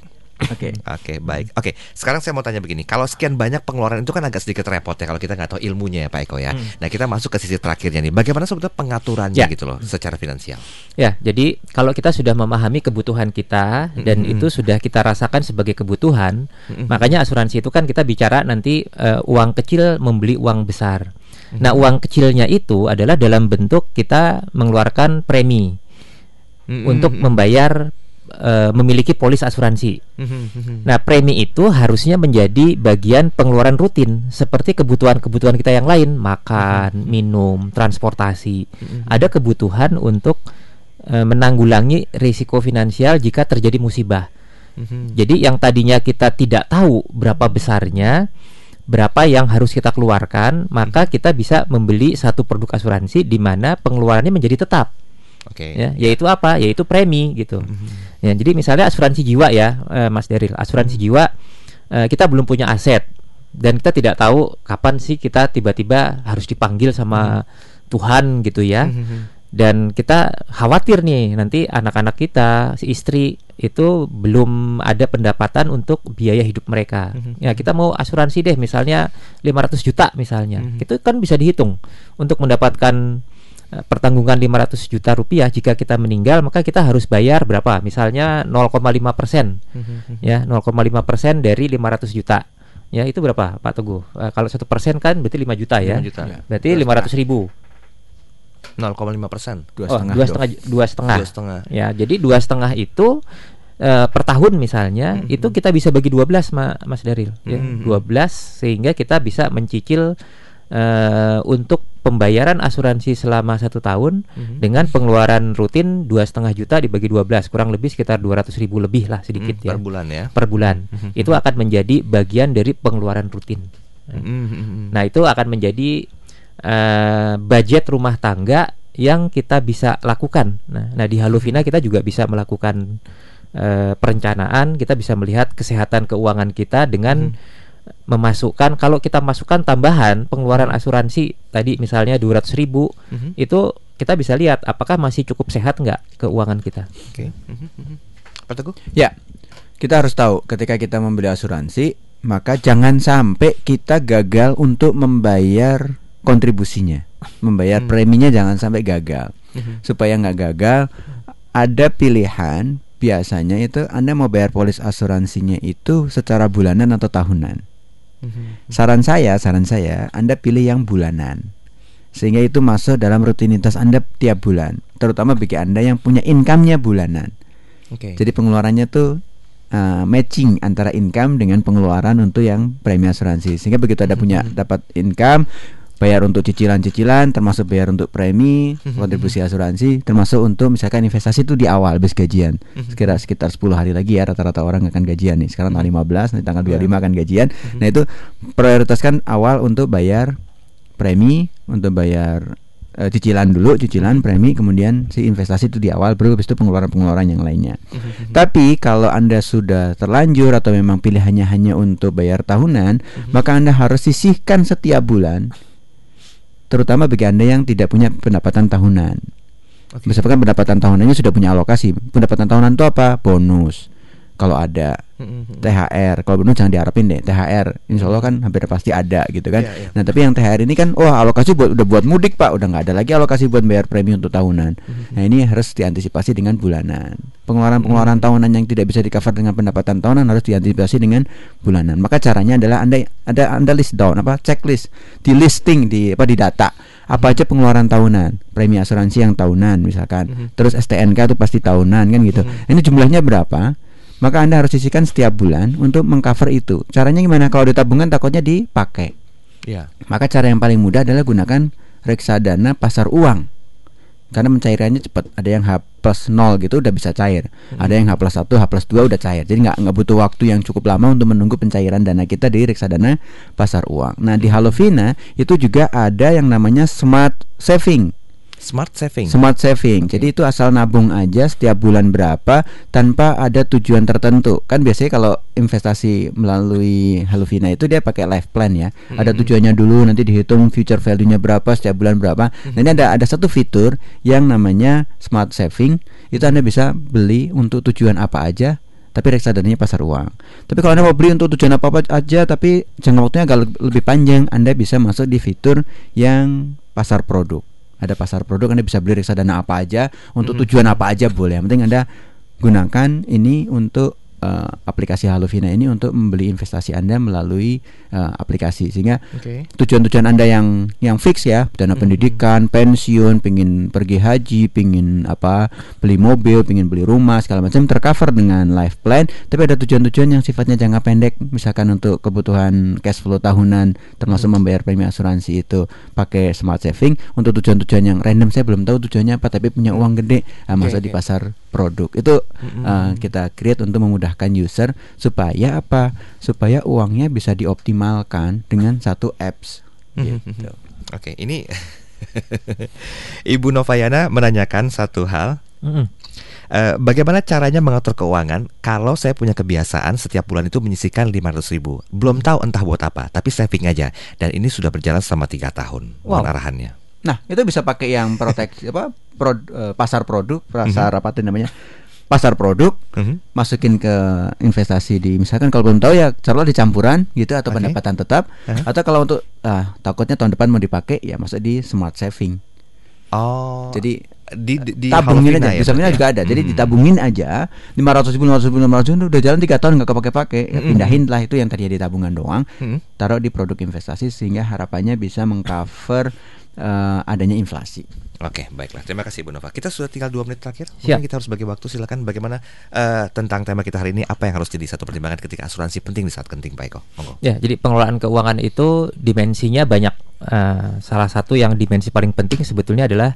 Oke Oke, baik. Oke, sekarang saya mau tanya begini. Kalau sekian banyak pengeluaran itu kan agak sedikit repot ya kalau kita nggak tahu ilmunya ya Pak Eko ya. Nah, kita masuk ke sisi terakhirnya nih. Bagaimana sebetulnya pengaturannya Ya. gitu loh secara finansial? Ya, jadi kalau kita sudah memahami kebutuhan kita dan Mhm. itu sudah kita rasakan sebagai kebutuhan, makanya asuransi itu kan kita bicara nanti eh, uang kecil membeli uang besar. Nah, uang kecilnya itu adalah dalam bentuk kita mengeluarkan premi Mhm. untuk membayar eh, memiliki polis asuransi. Nah, premi itu harusnya menjadi bagian pengeluaran rutin seperti kebutuhan-kebutuhan kita yang lain, makan, minum, transportasi. Ada kebutuhan untuk eh, menanggulangi risiko finansial jika terjadi musibah. Jadi yang tadinya kita tidak tahu berapa besarnya, berapa yang harus kita keluarkan, maka kita bisa membeli satu produk asuransi di mana pengeluarannya menjadi tetap Oke. ya yaitu apa yaitu premi gitu ya jadi misalnya asuransi jiwa ya eh, Mas Deril asuransi jiwa eh, kita belum punya aset dan kita tidak tahu kapan sih kita tiba-tiba harus dipanggil sama Tuhan gitu ya Mhm. dan kita khawatir nih nanti anak-anak kita si istri itu belum ada pendapatan untuk biaya hidup mereka. Mhm. Ya kita mau asuransi deh misalnya 500 juta misalnya. Mhm. Itu kan bisa dihitung untuk mendapatkan pertanggungan 500 juta rupiah jika kita meninggal maka kita harus bayar berapa? Misalnya 0,5 persen Mhm. ya 0,5 persen dari 500 juta. Ya itu berapa Pak Teguh? Eh, kalau satu persen kan berarti 5 juta ya. 5 juta. Berarti 500 ribu. 0,5 persen. dua Oh, setengah dua setengah dua setengah. Ya, jadi dua setengah itu eh, per tahun misalnya Mhm. itu kita bisa bagi 12 Ma- Mas Daril ya. Mhm. 12 sehingga kita bisa mencicil eh, untuk pembayaran asuransi selama satu tahun Mhm. dengan pengeluaran rutin dua setengah juta dibagi 12 kurang lebih sekitar 200 ribu lebih lah sedikit Mhm, ya per bulan ya. per bulan Mhm. itu akan menjadi bagian dari pengeluaran rutin Mhm. Nah, itu akan menjadi eh, budget rumah tangga yang kita bisa lakukan. Nah, nah di Haluvina kita juga bisa melakukan eh, perencanaan, kita bisa melihat kesehatan keuangan kita dengan memasukkan kalau kita masukkan tambahan pengeluaran asuransi tadi misalnya 200 ribu Mhm. itu kita bisa lihat apakah masih cukup sehat nggak keuangan kita. Oke. Mhm. Mhm. Pak Teguh? Ya, kita harus tahu ketika kita membeli asuransi, maka jangan sampai kita gagal untuk membayar kontribusinya, membayar Hmm. preminya jangan sampai gagal. Mhm. Supaya nggak gagal, ada pilihan. Biasanya itu Anda mau bayar polis asuransinya itu secara bulanan atau tahunan. Mhm. Saran saya, saran saya, Anda pilih yang bulanan. Sehingga itu masuk dalam rutinitas Anda tiap bulan, terutama bagi Anda yang punya income-nya bulanan. Oke. Jadi pengeluarannya tuh uh, matching antara income dengan pengeluaran untuk yang premi asuransi. Sehingga begitu ada punya Mhm. dapat income, bayar untuk cicilan-cicilan, termasuk bayar untuk premi, Mhm. kontribusi asuransi, termasuk untuk misalkan investasi itu di awal habis gajian. Mhm. Sekitar sekitar 10 hari lagi ya rata-rata orang akan gajian nih. Sekarang tanggal 15, nanti tanggal Iya. 25 akan gajian. Mhm. Nah, itu prioritaskan awal untuk bayar premi, untuk bayar eh, cicilan dulu, cicilan premi, kemudian si investasi itu di awal, baru habis itu pengeluaran-pengeluaran yang lainnya. Mhm. Tapi kalau Anda sudah terlanjur atau memang pilihannya hanya untuk bayar tahunan, Mhm. maka Anda harus sisihkan setiap bulan. Terutama bagi Anda yang tidak punya pendapatan tahunan. Oke. Misalkan pendapatan tahunannya sudah punya alokasi. Pendapatan tahunan itu apa? Bonus. Kalau ada Mhm. THR, kalau bonus jangan diharapin deh THR, insya Allah kan hampir pasti ada gitu kan. Iya, iya. Nah tapi yang THR ini kan, wah alokasi buat udah buat mudik pak, udah nggak ada lagi alokasi buat bayar premi untuk tahunan. Mhm. Nah ini harus diantisipasi dengan bulanan. Pengeluaran-pengeluaran Hmm. tahunan yang tidak bisa di cover dengan pendapatan tahunan harus diantisipasi dengan bulanan. Maka caranya adalah anda ada anda list down apa checklist di listing di apa di data apa aja pengeluaran tahunan premi asuransi yang tahunan misalkan Mhm. terus STNK itu pasti tahunan kan gitu Mhm. ini jumlahnya berapa maka anda harus sisihkan setiap bulan untuk mengcover itu. Caranya gimana? Kalau di tabungan takutnya dipakai. Iya. maka cara yang paling mudah adalah gunakan reksadana pasar uang. Karena pencairannya cepat. Ada yang H plus 0 gitu udah bisa cair. Ada yang H plus 1 H plus 2 udah cair. Jadi nggak nggak butuh waktu yang cukup lama untuk menunggu pencairan dana kita di reksadana pasar uang. Nah di Halovina itu juga ada yang namanya smart saving Smart saving. Smart saving. Jadi itu asal nabung aja setiap bulan berapa tanpa ada tujuan tertentu. Kan biasanya kalau investasi melalui Haluvina itu dia pakai life plan ya. Ada Mhm. tujuannya dulu nanti dihitung future value-nya berapa setiap bulan berapa. Nah, ini ada ada satu fitur yang namanya smart saving. Itu Anda bisa beli untuk tujuan apa aja tapi reksadananya pasar uang. Tapi kalau Anda mau beli untuk tujuan apa-apa aja tapi jangka waktunya agak le- lebih panjang, Anda bisa masuk di fitur yang pasar produk. Ada pasar produk Anda bisa beli reksadana apa aja untuk Mhm. tujuan apa aja boleh. Yang penting Anda gunakan ini untuk eh, aplikasi Haluvina ini untuk membeli investasi Anda melalui eh, aplikasi. Sehingga Oke. tujuan-tujuan anda yang yang fix ya dana Mhm. pendidikan pensiun pingin pergi haji pingin apa beli mobil pingin beli rumah segala macam tercover dengan life plan. Tapi ada tujuan-tujuan yang sifatnya jangka pendek misalkan untuk kebutuhan cash flow tahunan termasuk Mhm. membayar premi asuransi itu pakai smart saving. Untuk tujuan-tujuan yang random saya belum tahu tujuannya apa tapi punya uang gede Oke, masuk di pasar produk. Itu eh, kita create untuk memudahkan user supaya apa supaya uangnya bisa dioptimalkan dengan satu apps Mhm. gitu. Oke, ini Ibu Novayana menanyakan satu hal. Eh, bagaimana caranya mengatur keuangan kalau saya punya kebiasaan setiap bulan itu menyisihkan 500 ribu Belum tahu entah buat apa, tapi saving aja Dan ini sudah berjalan selama tiga tahun Mohon Wow. arahannya Nah, itu bisa pakai yang proteksi apa prod- eh, pasar produk, pasar apa itu namanya? Pasar produk Mhm. masukin ke investasi di misalkan kalau belum tahu ya taruhlah di campuran gitu atau Oke. pendapatan tetap Uh-huh. atau kalau untuk ah takutnya tahun depan mau dipakai ya masuk di smart saving. Oh. Jadi di di, di tabungin aja, ya, di Samina berarti juga ya? ada. Jadi Mhm. ditabungin aja 500 ribu, 500 ribu, 500 ribu udah jalan 3 tahun nggak kepake-pakai. Ya, Mhm. pindahin lah itu yang tadi di tabungan doang, Mhm. taruh di produk investasi sehingga harapannya bisa mengcover eh, adanya inflasi. Oke, baiklah. Terima kasih Bu Nova. Kita sudah tinggal dua menit terakhir. Siap. Mungkin kita harus bagi waktu. Silakan. Bagaimana eh, tentang tema kita hari ini? Apa yang harus jadi satu pertimbangan ketika asuransi penting di saat genting, Pak Eko? Monggo. Ya, jadi pengelolaan keuangan itu dimensinya banyak. Eh, salah satu yang dimensi paling penting sebetulnya adalah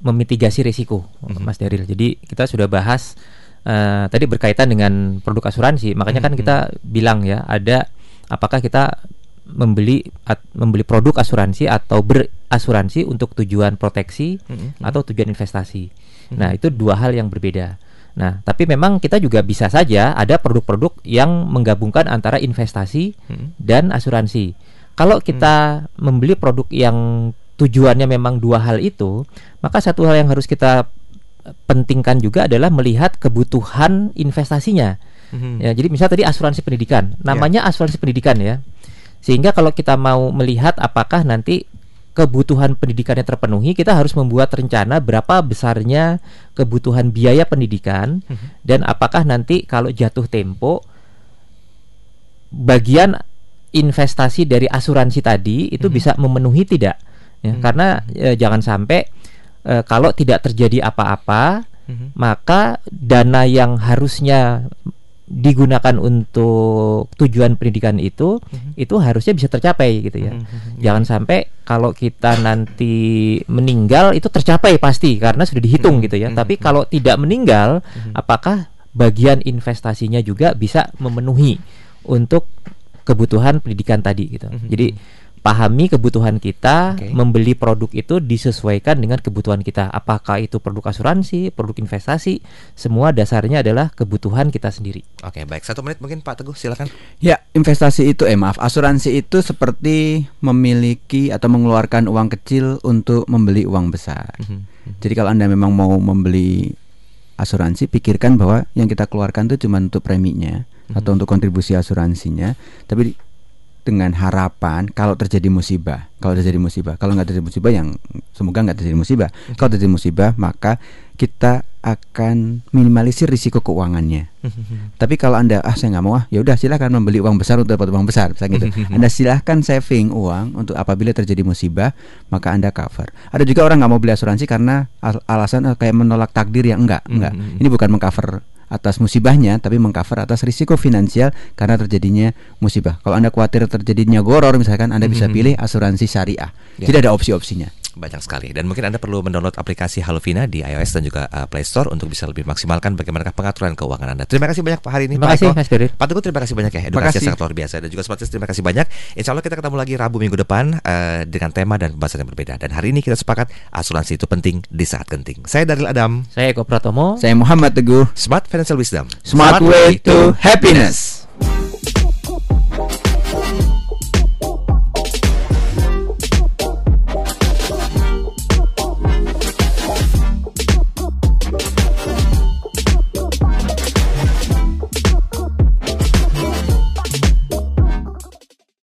memitigasi risiko, Mhm. Mas Daril. Jadi kita sudah bahas eh, tadi berkaitan dengan produk asuransi. Makanya kan Mhm. kita bilang ya, ada apakah kita membeli at- membeli produk asuransi atau berasuransi untuk tujuan proteksi Mhm. atau tujuan investasi. Mhm. Nah, itu dua hal yang berbeda. Nah, tapi memang kita juga bisa saja ada produk-produk yang menggabungkan antara investasi Mhm. dan asuransi. Kalau kita membeli produk yang tujuannya memang dua hal itu, maka satu hal yang harus kita pentingkan juga adalah melihat kebutuhan investasinya. Mhm. Ya, jadi misal tadi asuransi pendidikan, namanya asuransi pendidikan ya. Sehingga kalau kita mau melihat apakah nanti kebutuhan pendidikannya terpenuhi, kita harus membuat rencana berapa besarnya kebutuhan biaya pendidikan Mhm. dan apakah nanti kalau jatuh tempo bagian investasi dari asuransi tadi itu Mhm. bisa memenuhi tidak ya Mhm. karena eh, jangan sampai eh, kalau tidak terjadi apa-apa Mhm. maka dana yang harusnya digunakan untuk tujuan pendidikan itu Mhm. itu harusnya bisa tercapai gitu ya. Mhm. Jangan sampai kalau kita nanti meninggal itu tercapai pasti karena sudah dihitung Mhm. gitu ya. Mhm. Tapi kalau tidak meninggal Mhm. apakah bagian investasinya juga bisa memenuhi untuk kebutuhan pendidikan tadi gitu. Mhm. Jadi pahami kebutuhan kita, Oke. membeli produk itu disesuaikan dengan kebutuhan kita. Apakah itu produk asuransi, produk investasi, semua dasarnya adalah kebutuhan kita sendiri. Oke, baik. Satu menit mungkin Pak Teguh, silakan. Ya, investasi itu eh maaf, asuransi itu seperti memiliki atau mengeluarkan uang kecil untuk membeli uang besar. Mhm. Jadi kalau Anda memang mau membeli asuransi, pikirkan bahwa yang kita keluarkan itu cuma untuk preminya atau untuk kontribusi asuransinya, tapi dengan harapan kalau terjadi musibah, kalau terjadi musibah, kalau nggak terjadi musibah yang semoga nggak terjadi musibah. Kalau terjadi musibah, maka kita akan minimalisir risiko keuangannya. Tapi kalau anda ah saya nggak mau ah ya udah silahkan membeli uang besar untuk dapat uang besar misalnya gitu. anda silahkan saving uang untuk apabila terjadi musibah maka anda cover. Ada juga orang nggak mau beli asuransi karena al- alasan ah, kayak menolak takdir yang enggak enggak. Mhm. Ini bukan mengcover atas musibahnya tapi mengcover atas risiko finansial karena terjadinya musibah. Kalau anda khawatir terjadinya goror misalkan anda bisa Mhm. pilih asuransi syariah. Ya. Jadi ada opsi-opsinya. Banyak sekali dan mungkin Anda perlu mendownload aplikasi Halofina di iOS dan juga uh, Play Store untuk bisa lebih maksimalkan bagaimana pengaturan keuangan Anda. Terima kasih banyak Pak hari ini Terima Pak kasih Eko. Mas Berit. Pak Teguh terima kasih banyak ya edukasi sangat luar biasa dan juga Smartis terima kasih banyak. Insya Allah kita ketemu lagi Rabu minggu depan eh, dengan tema dan pembahasan yang berbeda. Dan hari ini kita sepakat asuransi itu penting di saat genting. Saya Daril Adam, Saya Eko Pratomo. Saya Muhammad Teguh. Smart Financial Wisdom. Smart way to happiness.